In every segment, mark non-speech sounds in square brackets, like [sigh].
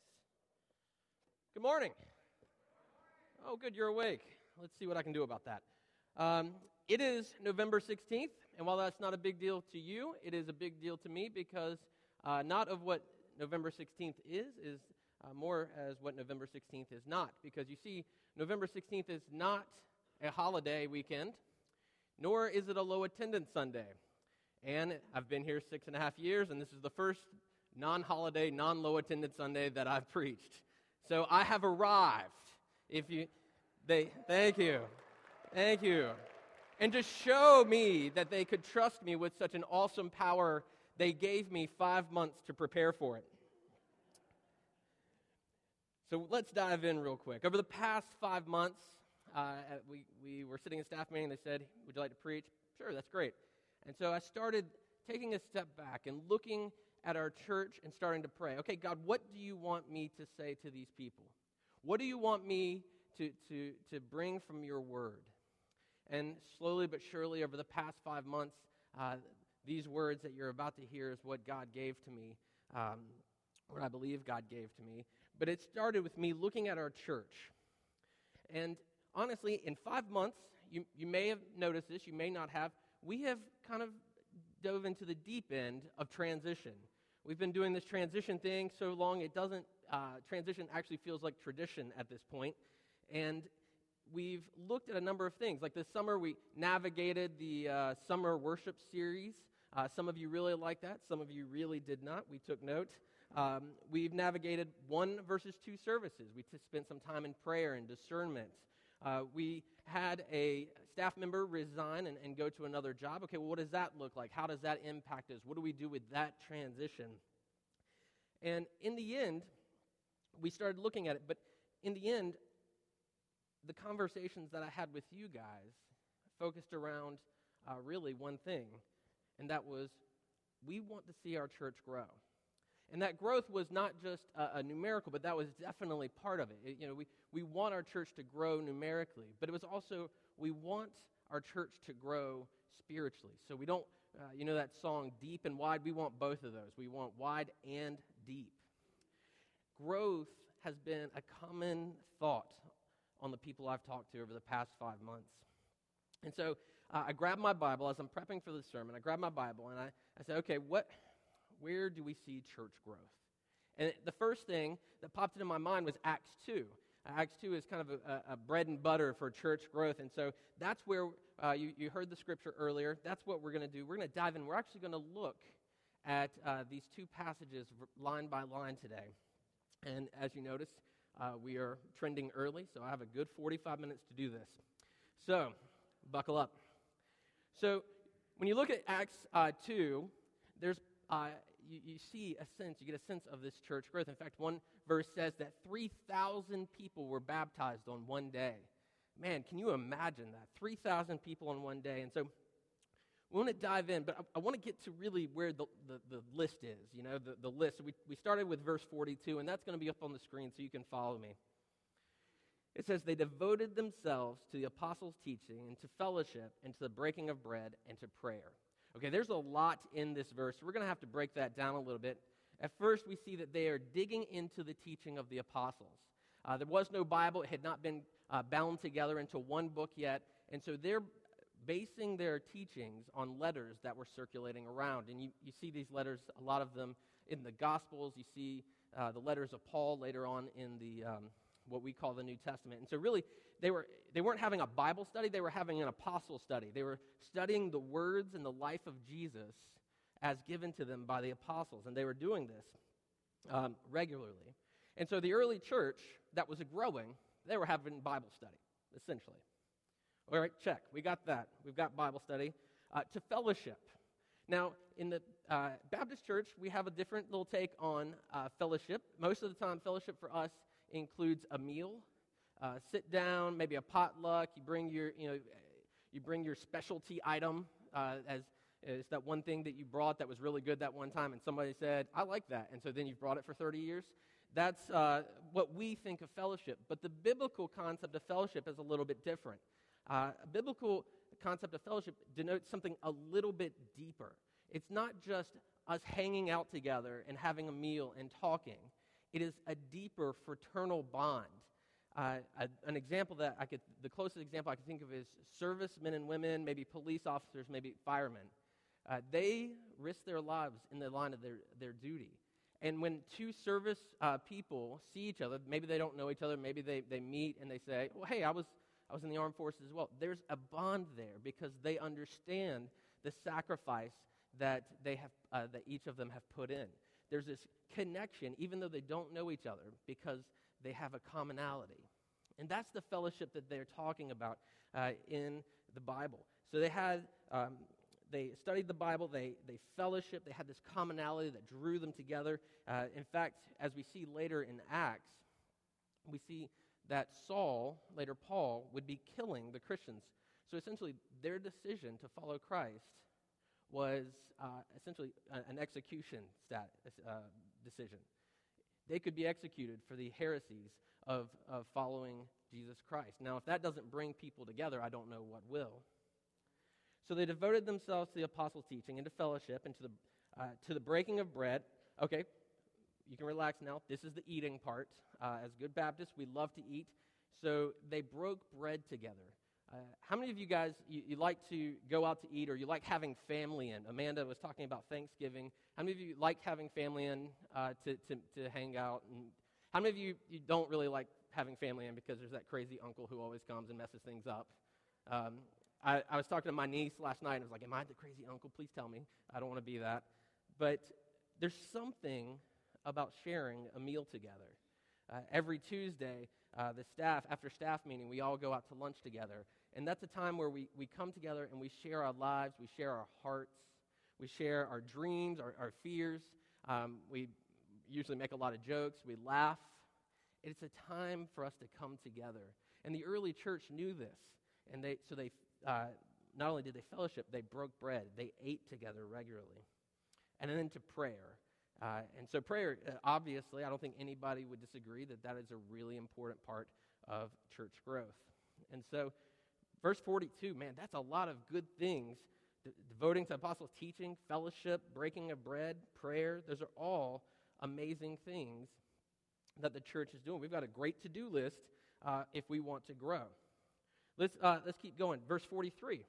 Nice. Good morning. Oh, good, you're awake. Let's see what I can do about that. Um, it is November 16th, and while that's not a big deal to you, it is a big deal to me because uh, not of what November 16th is, is uh, more as what November 16th is not. Because you see, November 16th is not a holiday weekend, nor is it a low attendance Sunday. And I've been here six and a half years, and this is the first non holiday, non low attendance Sunday that I've preached. So I have arrived. If you, they, thank you. Thank you. And to show me that they could trust me with such an awesome power, they gave me five months to prepare for it. So let's dive in real quick. Over the past five months, uh, we, we were sitting in staff meeting. They said, Would you like to preach? Sure, that's great. And so I started taking a step back and looking at our church and starting to pray. Okay, God, what do you want me to say to these people? What do you want me to, to, to bring from your word? And slowly but surely, over the past five months, uh, these words that you're about to hear is what God gave to me, um, what I believe God gave to me. But it started with me looking at our church. And honestly, in five months, you, you may have noticed this, you may not have, we have kind of dove into the deep end of transition. We've been doing this transition thing so long, it doesn't, uh, transition actually feels like tradition at this point. And we've looked at a number of things. Like this summer, we navigated the uh, summer worship series. Uh, some of you really liked that, some of you really did not. We took note. Um, we've navigated one versus two services. We t- spent some time in prayer and discernment. Uh, we had a staff member resign and, and, go to another job. Okay, well, what does that look like? How does that impact us? What do we do with that transition? And in the end, we started looking at it, but in the end, the conversations that I had with you guys focused around uh, really one thing, and that was we want to see our church grow. And that growth was not just a, a, numerical, but that was definitely part of it. it. You know, we, we want our church to grow numerically, but it was also we want our church to grow spiritually. So we don't, uh, you know, that song, deep and wide, we want both of those. We want wide and deep. Growth has been a common thought on the people I've talked to over the past five months. And so uh, I grabbed my Bible as I'm prepping for the sermon. I grabbed my Bible and I, I said, okay, what, where do we see church growth? And the first thing that popped into my mind was Acts 2. Acts 2 is kind of a, a, bread and butter for church growth. And so that's where uh, you, you heard the scripture earlier. That's what we're going to do. We're going to dive in. We're actually going to look at uh, these two passages line by line today. And as you notice, uh, we are trending early, so I have a good 45 minutes to do this. So, buckle up. So, when you look at Acts uh, 2, there's uh, you, you see a sense, you get a sense of this church growth. In fact, one verse says that 3,000 people were baptized on one day. Man, can you imagine that? 3,000 people on one day. And so we want to dive in, but I, I want to get to really where the, the, the, list is, you know, the, the list. We, we started with verse 42, and that's going to be up on the screen so you can follow me. It says, They devoted themselves to the apostles' teaching and to fellowship and to the breaking of bread and to prayer. Okay, there's a lot in this verse. We're going to have to break that down a little bit. At first, we see that they are digging into the teaching of the apostles. Uh, there was no Bible, it had not been uh, bound together into one book yet. And so they're basing their teachings on letters that were circulating around. And you, you see these letters, a lot of them in the Gospels. You see uh, the letters of Paul later on in the, um, what we call the New Testament. And so, really, they, were, they weren't having a Bible study, they were having an apostle study. They were studying the words and the life of Jesus as given to them by the apostles. And they were doing this um, regularly. And so, the early church that was growing, they were having Bible study, essentially. All right, check. We got that. We've got Bible study. Uh, to fellowship. Now, in the uh, Baptist church, we have a different little take on uh, fellowship. Most of the time, fellowship for us includes a meal, uh, sit down, maybe a potluck. You bring your, you know, you bring your specialty item uh, as it's that one thing that you brought that was really good that one time, and somebody said, "I like that," and so then you've brought it for 30 years. That's uh, what we think of fellowship. But the biblical concept of fellowship is a little bit different. Uh, a biblical concept of fellowship denotes something a little bit deeper. It's not just us hanging out together and having a meal and talking. it is a deeper fraternal bond. An example that I could, the closest example I could think of is servicemen and women, maybe police officers, maybe firemen. Uh, they risk their lives in the line of their, their duty. And when two service uh, people see each other, maybe they don't know each other, maybe they, they meet and they say, well, hey, I was, I was in the armed forces as well. There's a bond there because they understand the sacrifice that, they have, uh, that each of them have put in. There's this connection, even though they don't know each other, because they have a commonality. And that's the fellowship that they're talking about uh, in the Bible. So they had um, they studied the Bible, they, they fellowship, they had this commonality that drew them together. Uh, in fact, as we see later in Acts, we see that Saul, later Paul, would be killing the Christians. So essentially, their decision to follow Christ was uh, essentially an execution stat, uh, decision. They could be executed for the heresies of, of following Jesus Christ. Now, if that doesn't bring people together, I don't know what will. So they devoted themselves to the apostles' teaching and to fellowship and to the, uh, to the breaking of bread. Okay, you can relax now. This is the eating part. Uh, as good Baptists, we love to eat. So they broke bread together. Uh, how many of you guys you, you, like to go out to eat or you like having family in? Amanda was talking about Thanksgiving. How many of you like having family in uh, to, to, to hang out? And how many of you, you don't really like having family in because there's that crazy uncle who always comes and messes things up? Um, I, I was talking to my niece last night and I was like, Am I the crazy uncle? Please tell me. I don't want to be that. But there's something about sharing a meal together. Uh, every Tuesday, uh, the staff, after staff meeting, we all go out to lunch together. And that's a time where we, we come together and we share our lives, we share our hearts, we share our dreams, our, our fears. Um, we usually make a lot of jokes, we laugh. It's a time for us to come together. And the early church knew this. And they, so they uh, not only did they fellowship, they broke bread. They ate together regularly. And then to prayer. Uh, and so, prayer, uh, obviously, I don't think anybody would disagree that that is a really important part of church growth. And so, verse 42, man, that's a lot of good things. De- devoting to apostles' teaching, fellowship, breaking of bread, prayer, those are all amazing things that the church is doing. We've got a great to do list uh, if we want to grow. Let's, uh, let's keep going. Verse 43.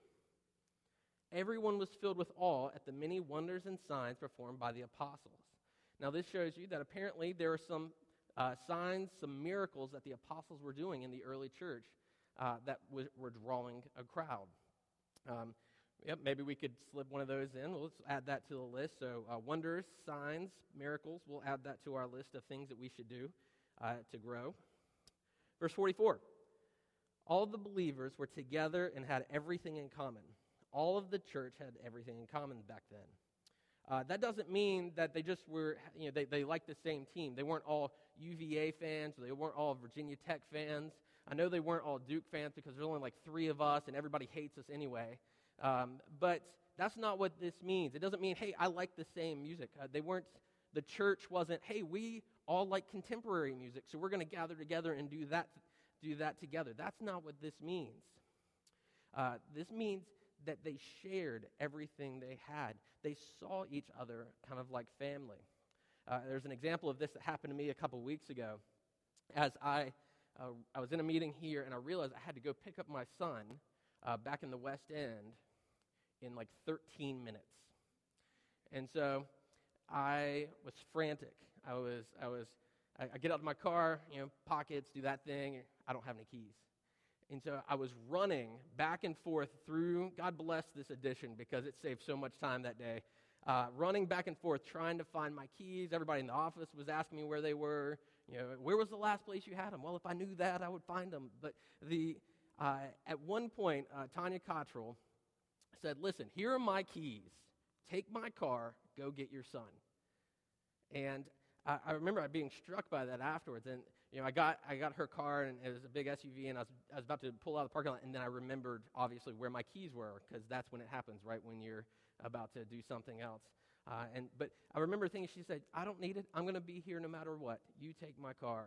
Everyone was filled with awe at the many wonders and signs performed by the apostles. Now, this shows you that apparently there are some uh, signs, some miracles that the apostles were doing in the early church uh, that w- were drawing a crowd. Um, yep, maybe we could slip one of those in. Well, let's add that to the list. So, uh, wonders, signs, miracles, we'll add that to our list of things that we should do uh, to grow. Verse 44 all the believers were together and had everything in common. All of the church had everything in common back then. Uh, that doesn't mean that they just were, you know, they, they liked the same team. They weren't all UVA fans, they weren't all Virginia Tech fans. I know they weren't all Duke fans because there's only like three of us and everybody hates us anyway. Um, but that's not what this means. It doesn't mean, hey, I like the same music. Uh, they weren't, the church wasn't, hey, we all like contemporary music, so we're going to gather together and do that do that together. That's not what this means. Uh, this means that they shared everything they had. They saw each other kind of like family. Uh, there's an example of this that happened to me a couple weeks ago. As I, uh, I was in a meeting here and I realized I had to go pick up my son uh, back in the West End in like 13 minutes. And so I was frantic. I was, I was I, I get out of my car, you know, pockets, do that thing. I don't have any keys. And so I was running back and forth through, God bless this edition because it saved so much time that day. Uh, running back and forth trying to find my keys. Everybody in the office was asking me where they were. You know, where was the last place you had them? Well, if I knew that, I would find them. But the, uh, at one point, uh, Tanya Cottrell said, Listen, here are my keys. Take my car, go get your son. And I, I remember being struck by that afterwards. And, you know, I got, I got her car, and it was a big SUV, and I was, I was about to pull out of the parking lot, and then I remembered, obviously, where my keys were, because that's when it happens, right, when you're about to do something else. Uh, and, but I remember thinking, she said, I don't need it. I'm going to be here no matter what. You take my car.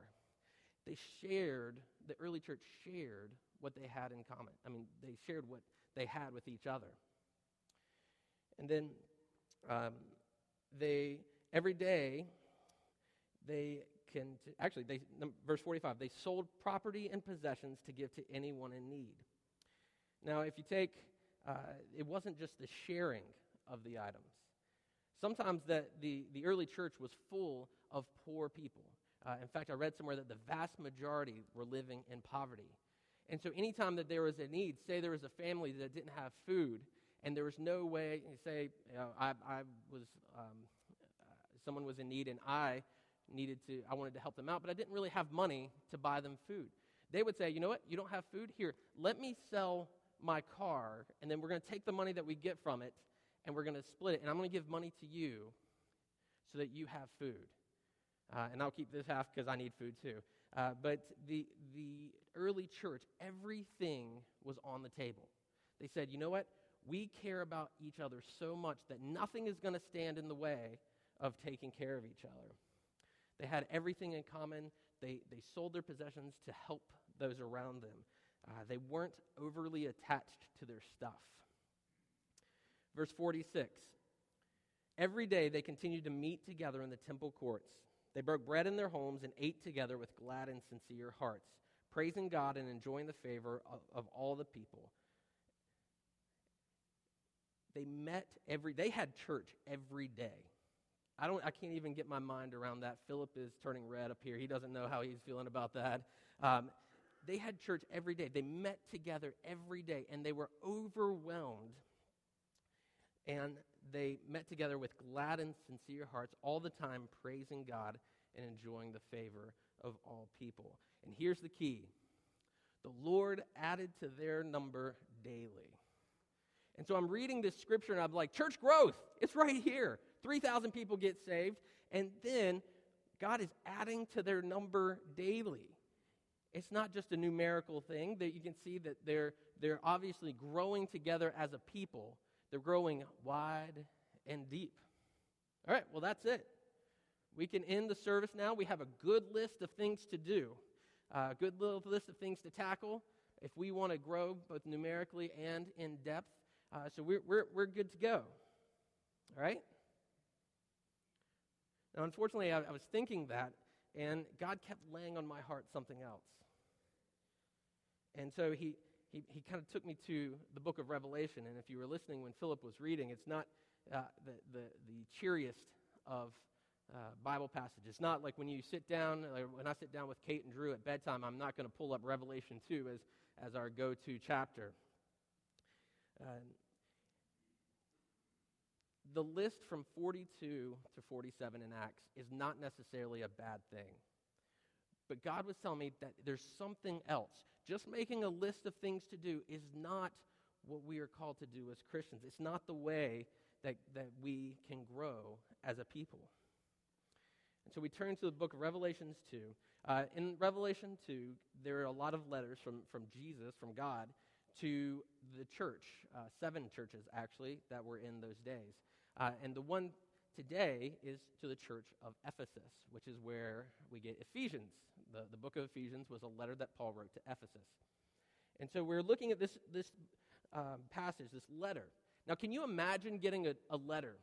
They shared, the early church shared what they had in common. I mean, they shared what they had with each other. And then um, they, every day, they can, actually, they, verse 45, they sold property and possessions to give to anyone in need. Now, if you take, uh, it wasn't just the sharing of the items. Sometimes the, the, the early church was full of poor people. Uh, in fact, I read somewhere that the vast majority were living in poverty. And so, anytime that there was a need, say there was a family that didn't have food, and there was no way, say, you know, I, I was, um, uh, someone was in need, and I needed to, I wanted to help them out, but I didn't really have money to buy them food. They would say, you know what, you don't have food? Here, let me sell my car, and then we're going to take the money that we get from it, and we're going to split it, and I'm going to give money to you so that you have food. Uh, and I'll keep this half because I need food too. Uh, but the, the early church, everything was on the table. They said, you know what? We care about each other so much that nothing is going to stand in the way of taking care of each other. They had everything in common. They, they sold their possessions to help those around them. Uh, they weren't overly attached to their stuff. Verse 46 Every day they continued to meet together in the temple courts. They broke bread in their homes and ate together with glad and sincere hearts, praising God and enjoying the favor of, of all the people. They met every they had church every day. I don't I can't even get my mind around that. Philip is turning red up here. He doesn't know how he's feeling about that. Um, they had church every day. They met together every day, and they were overwhelmed. And they met together with glad and sincere hearts all the time, praising God and enjoying the favor of all people. And here's the key the Lord added to their number daily. And so I'm reading this scripture and I'm like, church growth, it's right here. 3,000 people get saved. And then God is adding to their number daily. It's not just a numerical thing that you can see that they're, they're obviously growing together as a people. They're growing wide and deep. All right, well, that's it. We can end the service now. We have a good list of things to do, a good little list of things to tackle if we want to grow both numerically and in depth. Uh, so we're, we're, we're good to go. All right? Now, unfortunately, I, I was thinking that, and God kept laying on my heart something else. And so he, he, he kind of took me to the book of Revelation. And if you were listening when Philip was reading, it's not uh, the, the, the cheeriest of uh, Bible passages. It's not like when you sit down, like when I sit down with Kate and Drew at bedtime, I'm not going to pull up Revelation 2 as, as our go to chapter. Uh, the list from 42 to 47 in Acts is not necessarily a bad thing. But God was telling me that there's something else. Just making a list of things to do is not what we are called to do as Christians. It's not the way that, that we can grow as a people. And so we turn to the book of Revelations 2. Uh, in Revelation 2, there are a lot of letters from, from Jesus, from God, to the church, uh, seven churches actually, that were in those days. Uh, and the one today is to the church of Ephesus, which is where we get Ephesians. The, the book of Ephesians was a letter that Paul wrote to Ephesus. And so we're looking at this, this um, passage, this letter. Now, can you imagine getting a, a letter?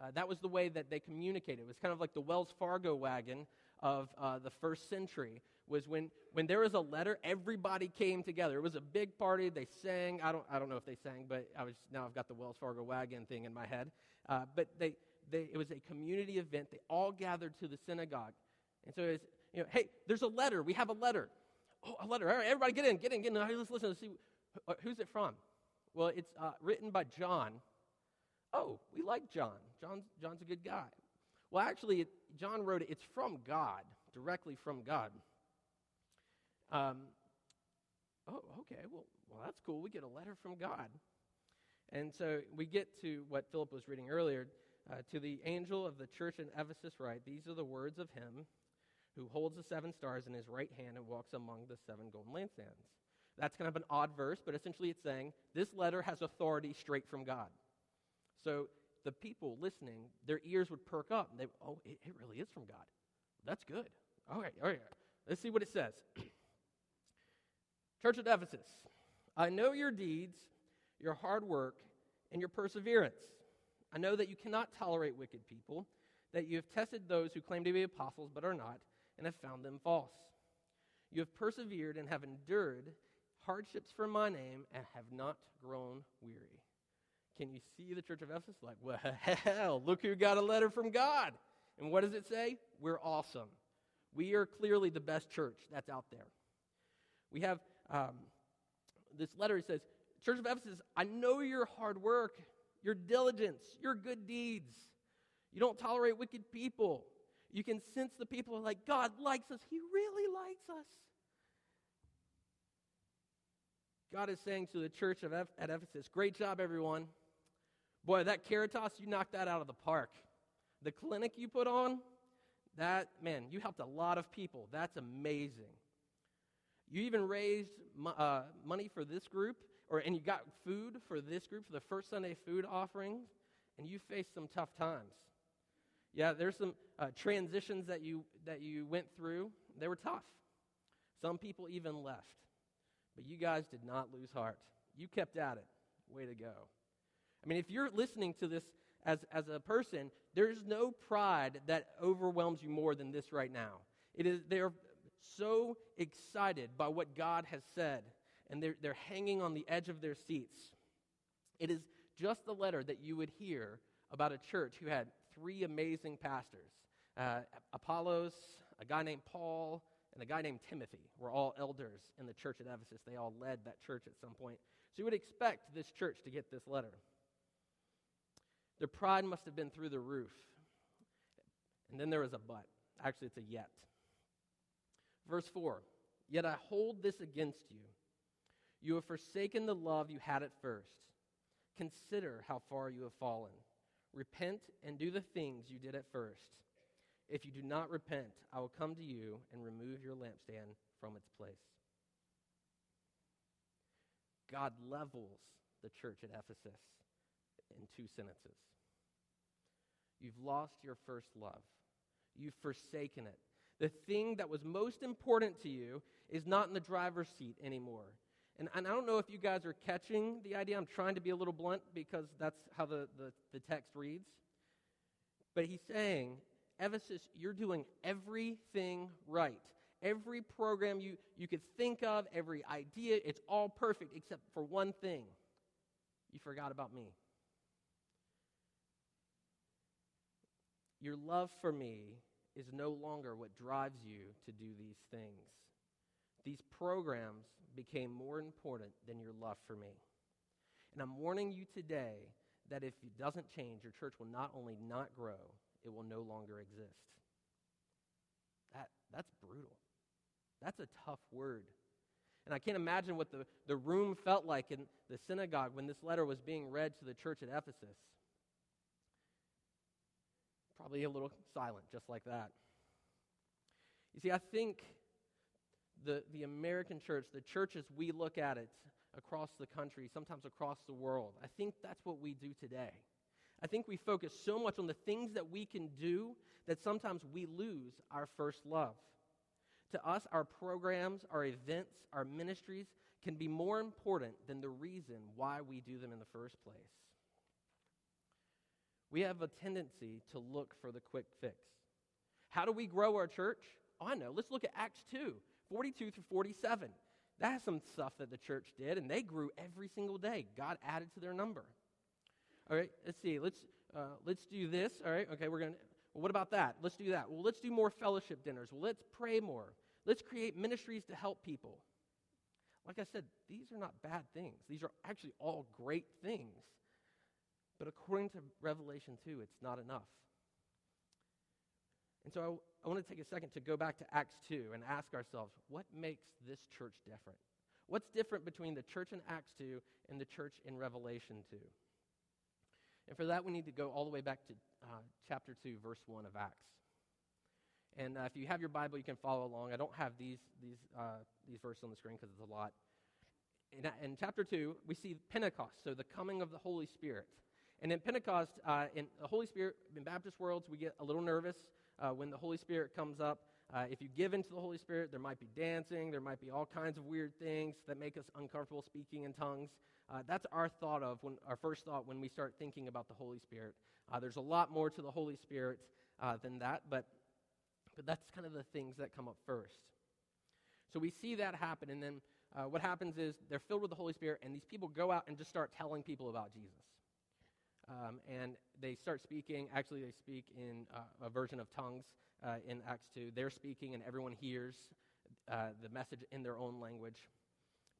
Uh, that was the way that they communicated. It was kind of like the Wells Fargo wagon of uh, the first century. Was when, when there was a letter, everybody came together. It was a big party. They sang. I don't, I don't know if they sang, but I was now I've got the Wells Fargo wagon thing in my head. Uh, but they, they, it was a community event. They all gathered to the synagogue. And so it was, you know, hey, there's a letter. We have a letter. Oh, a letter. All right, everybody get in, get in, get in. Let's listen to see. Who's it from? Well, it's uh, written by John. Oh, we like John. John's, John's a good guy. Well, actually, it, John wrote it. It's from God, directly from God. Um, oh, okay. Well, well, that's cool. We get a letter from God. And so we get to what Philip was reading earlier. Uh, to the angel of the church in Ephesus, write, These are the words of him who holds the seven stars in his right hand and walks among the seven golden lampstands. That's kind of an odd verse, but essentially it's saying this letter has authority straight from God. So the people listening, their ears would perk up. And they, oh, it, it really is from God. That's good. All right, all right. Let's see what it says. [clears throat] Church of Ephesus, I know your deeds, your hard work, and your perseverance. I know that you cannot tolerate wicked people, that you have tested those who claim to be apostles but are not, and have found them false. You have persevered and have endured hardships for my name and have not grown weary. Can you see the church of Ephesus? Like, well, [laughs] hell, look who got a letter from God. And what does it say? We're awesome. We are clearly the best church that's out there. We have um, this letter. It says, Church of Ephesus, I know your hard work, your diligence, your good deeds. You don't tolerate wicked people. You can sense the people are like, God likes us. He really likes us. God is saying to the church of Eph- at Ephesus, great job, everyone. Boy, that Caritas, you knocked that out of the park. The clinic you put on, that, man, you helped a lot of people. That's amazing. You even raised uh, money for this group, or, and you got food for this group for the first Sunday food offering, and you faced some tough times. Yeah, there's some uh, transitions that you, that you went through. They were tough. Some people even left. But you guys did not lose heart. You kept at it. Way to go. I mean, if you're listening to this as, as a person, there's no pride that overwhelms you more than this right now. It is, they're so excited by what God has said, and they're, they're hanging on the edge of their seats. It is just the letter that you would hear about a church who had three amazing pastors uh, Apollos, a guy named Paul, and a guy named Timothy were all elders in the church at Ephesus. They all led that church at some point. So you would expect this church to get this letter. Their pride must have been through the roof. And then there was a but. Actually, it's a yet. Verse 4 Yet I hold this against you. You have forsaken the love you had at first. Consider how far you have fallen. Repent and do the things you did at first. If you do not repent, I will come to you and remove your lampstand from its place. God levels the church at Ephesus in two sentences. You've lost your first love. You've forsaken it. The thing that was most important to you is not in the driver's seat anymore. And, and I don't know if you guys are catching the idea. I'm trying to be a little blunt because that's how the, the, the text reads. But he's saying, Ephesus, you're doing everything right. Every program you, you could think of, every idea, it's all perfect except for one thing. You forgot about me. Your love for me is no longer what drives you to do these things. These programs became more important than your love for me. And I'm warning you today that if it doesn't change, your church will not only not grow, it will no longer exist. That, that's brutal. That's a tough word. And I can't imagine what the, the room felt like in the synagogue when this letter was being read to the church at Ephesus. Probably a little silent, just like that. You see, I think the, the American church, the churches we look at it across the country, sometimes across the world, I think that's what we do today. I think we focus so much on the things that we can do that sometimes we lose our first love. To us, our programs, our events, our ministries can be more important than the reason why we do them in the first place. We have a tendency to look for the quick fix. How do we grow our church? Oh, I know. Let's look at Acts 2 42 through 47. That's some stuff that the church did, and they grew every single day. God added to their number. All right, let's see. Let's uh, let's do this. All right, okay. We're gonna. Well, what about that? Let's do that. Well, let's do more fellowship dinners. Well, let's pray more. Let's create ministries to help people. Like I said, these are not bad things. These are actually all great things. But according to Revelation 2, it's not enough. And so I, want to take a second to go back to Acts 2 and ask ourselves what makes this church different? What's different between the church in Acts 2 and the church in Revelation 2? And for that, we need to go all the way back to uh, chapter 2, verse 1 of Acts. And uh, if you have your Bible, you can follow along. I don't have these, these, uh, these verses on the screen because it's a lot. In, in, chapter 2, we see Pentecost, so the coming of the Holy Spirit. And in Pentecost, uh, in the Holy Spirit, in Baptist worlds, we get a little nervous uh, when the Holy Spirit comes up. Uh, if you give into the Holy Spirit, there might be dancing, there might be all kinds of weird things that make us uncomfortable speaking in tongues. Uh, that's our thought of when our first thought when we start thinking about the Holy Spirit. Uh, there's a lot more to the Holy Spirit uh, than that, but But that's kind of the things that come up first. So we see that happen, and then uh, what happens is they're filled with the Holy Spirit, and these people go out and just start telling people about Jesus. Um, and they start speaking. Actually, they speak in uh, a version of tongues uh, in Acts 2. They're speaking, and everyone hears uh, the message in their own language.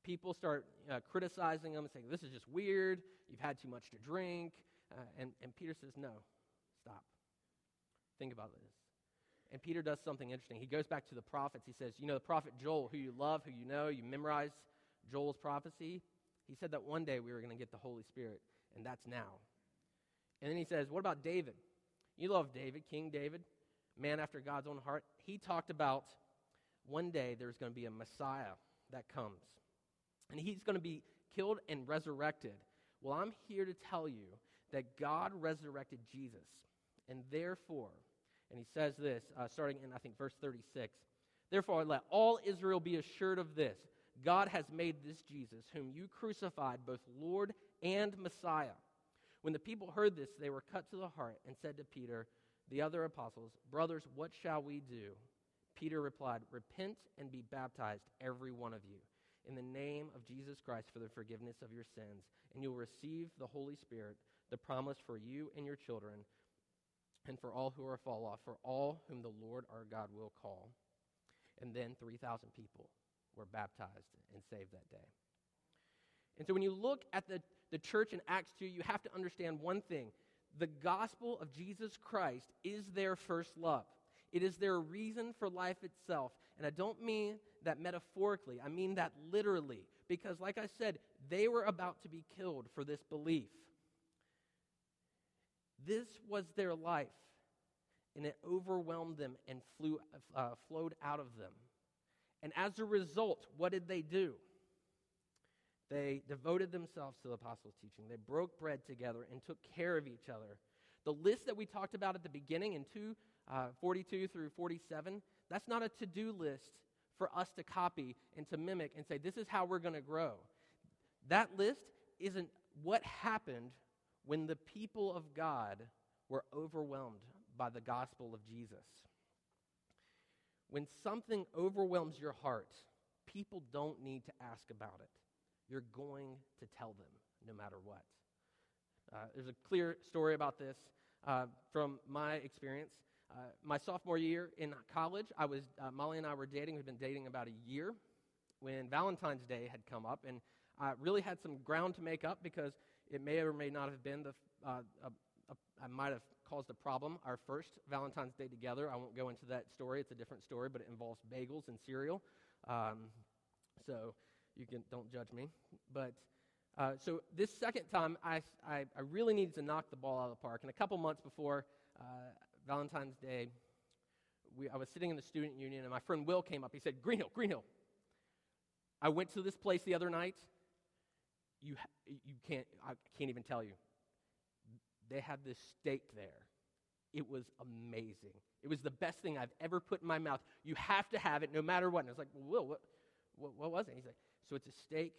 People start uh, criticizing them and saying, This is just weird. You've had too much to drink. Uh, and, and Peter says, No, stop. Think about this. And Peter does something interesting. He goes back to the prophets. He says, You know, the prophet Joel, who you love, who you know, you memorize Joel's prophecy. He said that one day we were going to get the Holy Spirit, and that's now. And then he says, What about David? You love David, King David, man after God's own heart. He talked about one day there's going to be a Messiah that comes, and he's going to be killed and resurrected. Well, I'm here to tell you that God resurrected Jesus, and therefore, and he says this, uh, starting in, I think, verse 36 Therefore, let all Israel be assured of this God has made this Jesus, whom you crucified, both Lord and Messiah. When the people heard this, they were cut to the heart and said to Peter, the other apostles, Brothers, what shall we do? Peter replied, Repent and be baptized, every one of you, in the name of Jesus Christ for the forgiveness of your sins, and you'll receive the Holy Spirit, the promise for you and your children, and for all who are fall off, for all whom the Lord our God will call. And then 3,000 people were baptized and saved that day. And so when you look at the, the church in Acts 2, you have to understand one thing the gospel of Jesus Christ is their first love. It is their reason for life itself. And I don't mean that metaphorically, I mean that literally. Because, like I said, they were about to be killed for this belief. This was their life, and it overwhelmed them and flew, uh, flowed out of them. And as a result, what did they do? They devoted themselves to the apostles' teaching. They broke bread together and took care of each other. The list that we talked about at the beginning in 2 uh, 42 through 47, that's not a to do list for us to copy and to mimic and say, this is how we're going to grow. That list isn't what happened when the people of God were overwhelmed by the gospel of Jesus. When something overwhelms your heart, people don't need to ask about it. You're going to tell them no matter what. Uh, there's a clear story about this uh, from my experience. Uh, my sophomore year in college, I was uh, Molly and I were dating. We'd been dating about a year when Valentine's Day had come up, and I really had some ground to make up because it may or may not have been the uh, a, a, I might have caused a problem. Our first Valentine's Day together. I won't go into that story. It's a different story, but it involves bagels and cereal. Um, so you can don't judge me. But uh, so this second time, I, I, I, really needed to knock the ball out of the park. And a couple months before uh, Valentine's Day, we, I was sitting in the student union, and my friend Will came up. He said, Greenhill, Greenhill, I went to this place the other night. You, you can't, I can't even tell you. They had this steak there. It was amazing. It was the best thing I've ever put in my mouth. You have to have it no matter what. And I was like, well, Will, what, what, what was it? He's like, so it's a steak,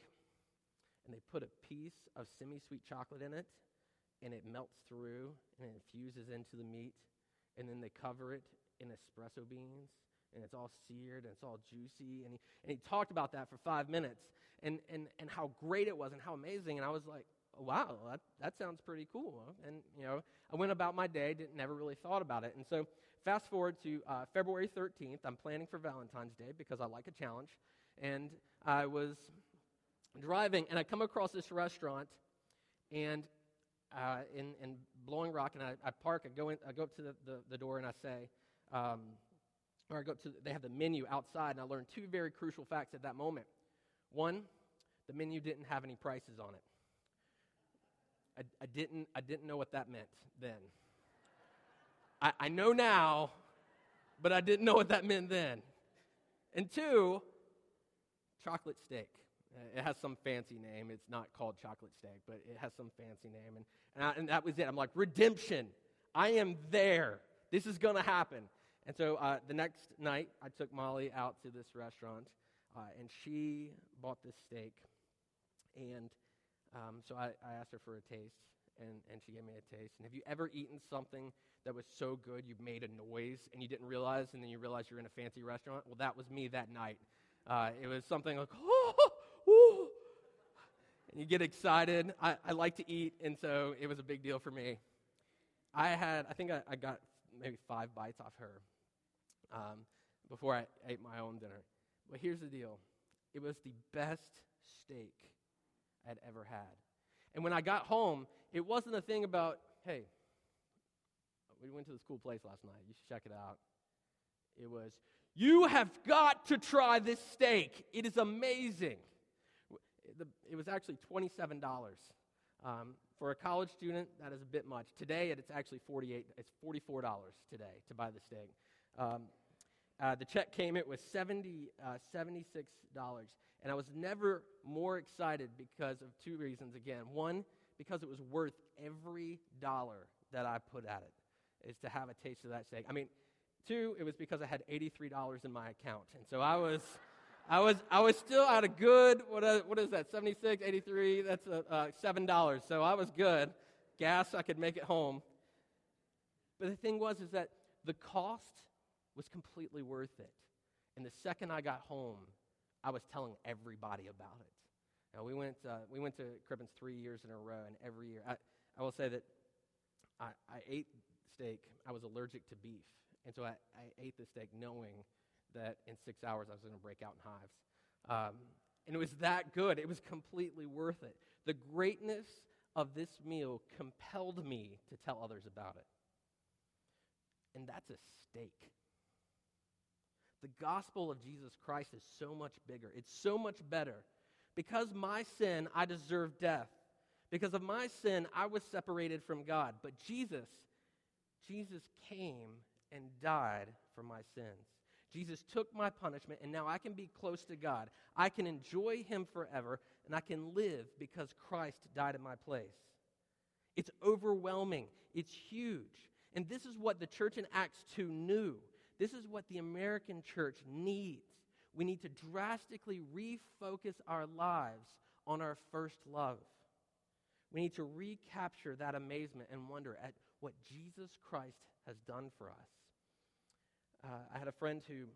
and they put a piece of semi sweet chocolate in it, and it melts through and it infuses into the meat, and then they cover it in espresso beans, and it's all seared and it's all juicy. And he, and he talked about that for five minutes and, and, and how great it was and how amazing. And I was like, wow, that, that sounds pretty cool. And, you know, I went about my day, didn't, never really thought about it. And so fast forward to uh, February 13th. I'm planning for Valentine's Day because I like a challenge and I was driving, and I come across this restaurant, and uh, in, in Blowing Rock, and I, I, park. I go in, I go up to the, the, the door, and I say, um, or I go up to. They have the menu outside, and I learned two very crucial facts at that moment. One, the menu didn't have any prices on it. I, I didn't. I didn't know what that meant then. I, I know now, but I didn't know what that meant then. And two, chocolate steak. It has some fancy name. It's not called chocolate steak, but it has some fancy name. And, and, I, and that was it. I'm like, redemption. I am there. This is going to happen. And so uh, the next night, I took Molly out to this restaurant, uh, and she bought this steak. And um, so I, I, asked her for a taste. and, and she gave me a taste. And have you ever eaten something that was so good you made a noise and you didn't realize, and then you realize you're in a fancy restaurant? Well, that was me that night. Uh, it was something like, [gasps] oh, oh, and you get excited. I, I like to eat, and so it was a big deal for me. I had, I think I, I got maybe five bites off her um, before I ate my own dinner. But here's the deal it was the best steak I'd ever had. And when I got home, it wasn't a thing about, hey, we went to this cool place last night. You should check it out. It was, you have got to try this steak. It is amazing. It was actually $27. Um, for a college student, that is a bit much. Today, it's actually 48 It's $44 today to buy the steak. Um, uh, the check came, it was 70, uh, $76. And I was never more excited because of two reasons. Again, one, because it was worth every dollar that I put at it, is to have a taste of that steak. I mean, two, it was because I had $83 in my account. And so I was. I was, I was still at a good, what, uh, what is that, 76, 83? That's uh, uh, $7. So I was good. Gas, I could make it home. But the thing was, is that the cost was completely worth it. And the second I got home, I was telling everybody about it. Now, we went, uh, we went to Crippen's three years in a row, and every year, I, I will say that I, I ate steak. I was allergic to beef. And so I, I ate the steak knowing that in six hours I was going to break out in hives. Um, and it was that good. It was completely worth it. The greatness of this meal compelled me to tell others about it. And that's a steak. The gospel of Jesus Christ is so much bigger, it's so much better. Because my sin, I deserve death. Because of my sin, I was separated from God. But Jesus, Jesus came and died for my sins. Jesus took my punishment, and now I can be close to God. I can enjoy Him forever, and I can live because Christ died in my place. It's overwhelming, it's huge. And this is what the church in Acts 2 knew. This is what the American church needs. We need to drastically refocus our lives on our first love. We need to recapture that amazement and wonder at what Jesus Christ has done for us uh, I had a friend who,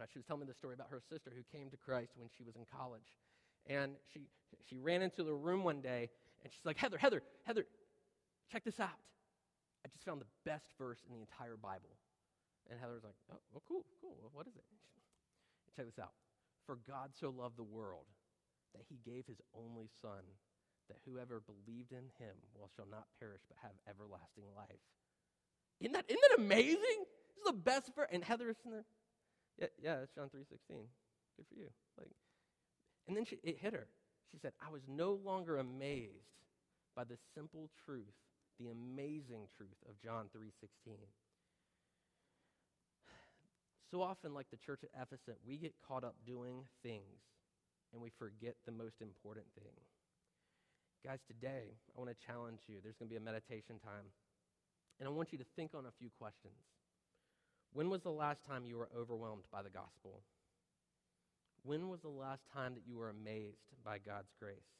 uh, she was telling me the story about her sister who came to Christ when she was in college. And she, she ran into the room one day and she's like, Heather, Heather, Heather, check this out. I just found the best verse in the entire Bible. And Heather was like, oh, well, cool, cool. Well, what is it? Check this out. For God so loved the world that he gave his only son, that whoever believed in him well shall not perish but have everlasting life. Isn't that, isn't that amazing? This is the best verse. And Heather in there. Yeah, yeah, it's John 3.16. Good for you. Like, and then she, it hit her. She said, I was no longer amazed by the simple truth, the amazing truth of John 3.16. So often, like the church at Ephesus, we get caught up doing things and we forget the most important thing. Guys, today I want to challenge you. There's going to be a meditation time. And I want you to think on a few questions. When was the last time you were overwhelmed by the gospel? When was the last time that you were amazed by God's grace?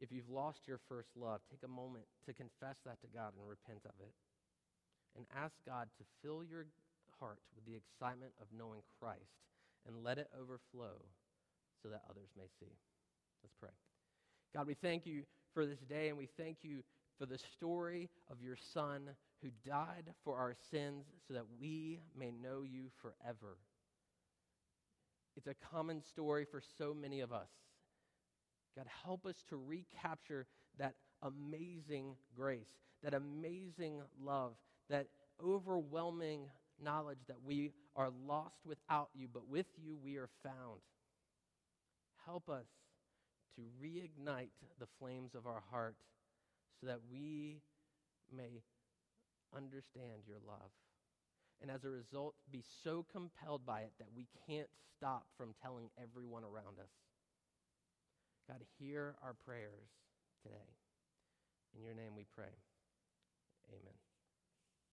If you've lost your first love, take a moment to confess that to God and repent of it. And ask God to fill your heart with the excitement of knowing Christ and let it overflow so that others may see. Let's pray. God, we thank you for this day and we thank you for the story of your Son who died for our sins so that we may know you forever. It's a common story for so many of us. God, help us to recapture that amazing grace, that amazing love, that overwhelming knowledge that we are lost without you, but with you we are found. Help us to reignite the flames of our heart so that we may understand your love. And as a result, be so compelled by it that we can't stop from telling everyone around us. God, hear our prayers today. In your name we pray. Amen.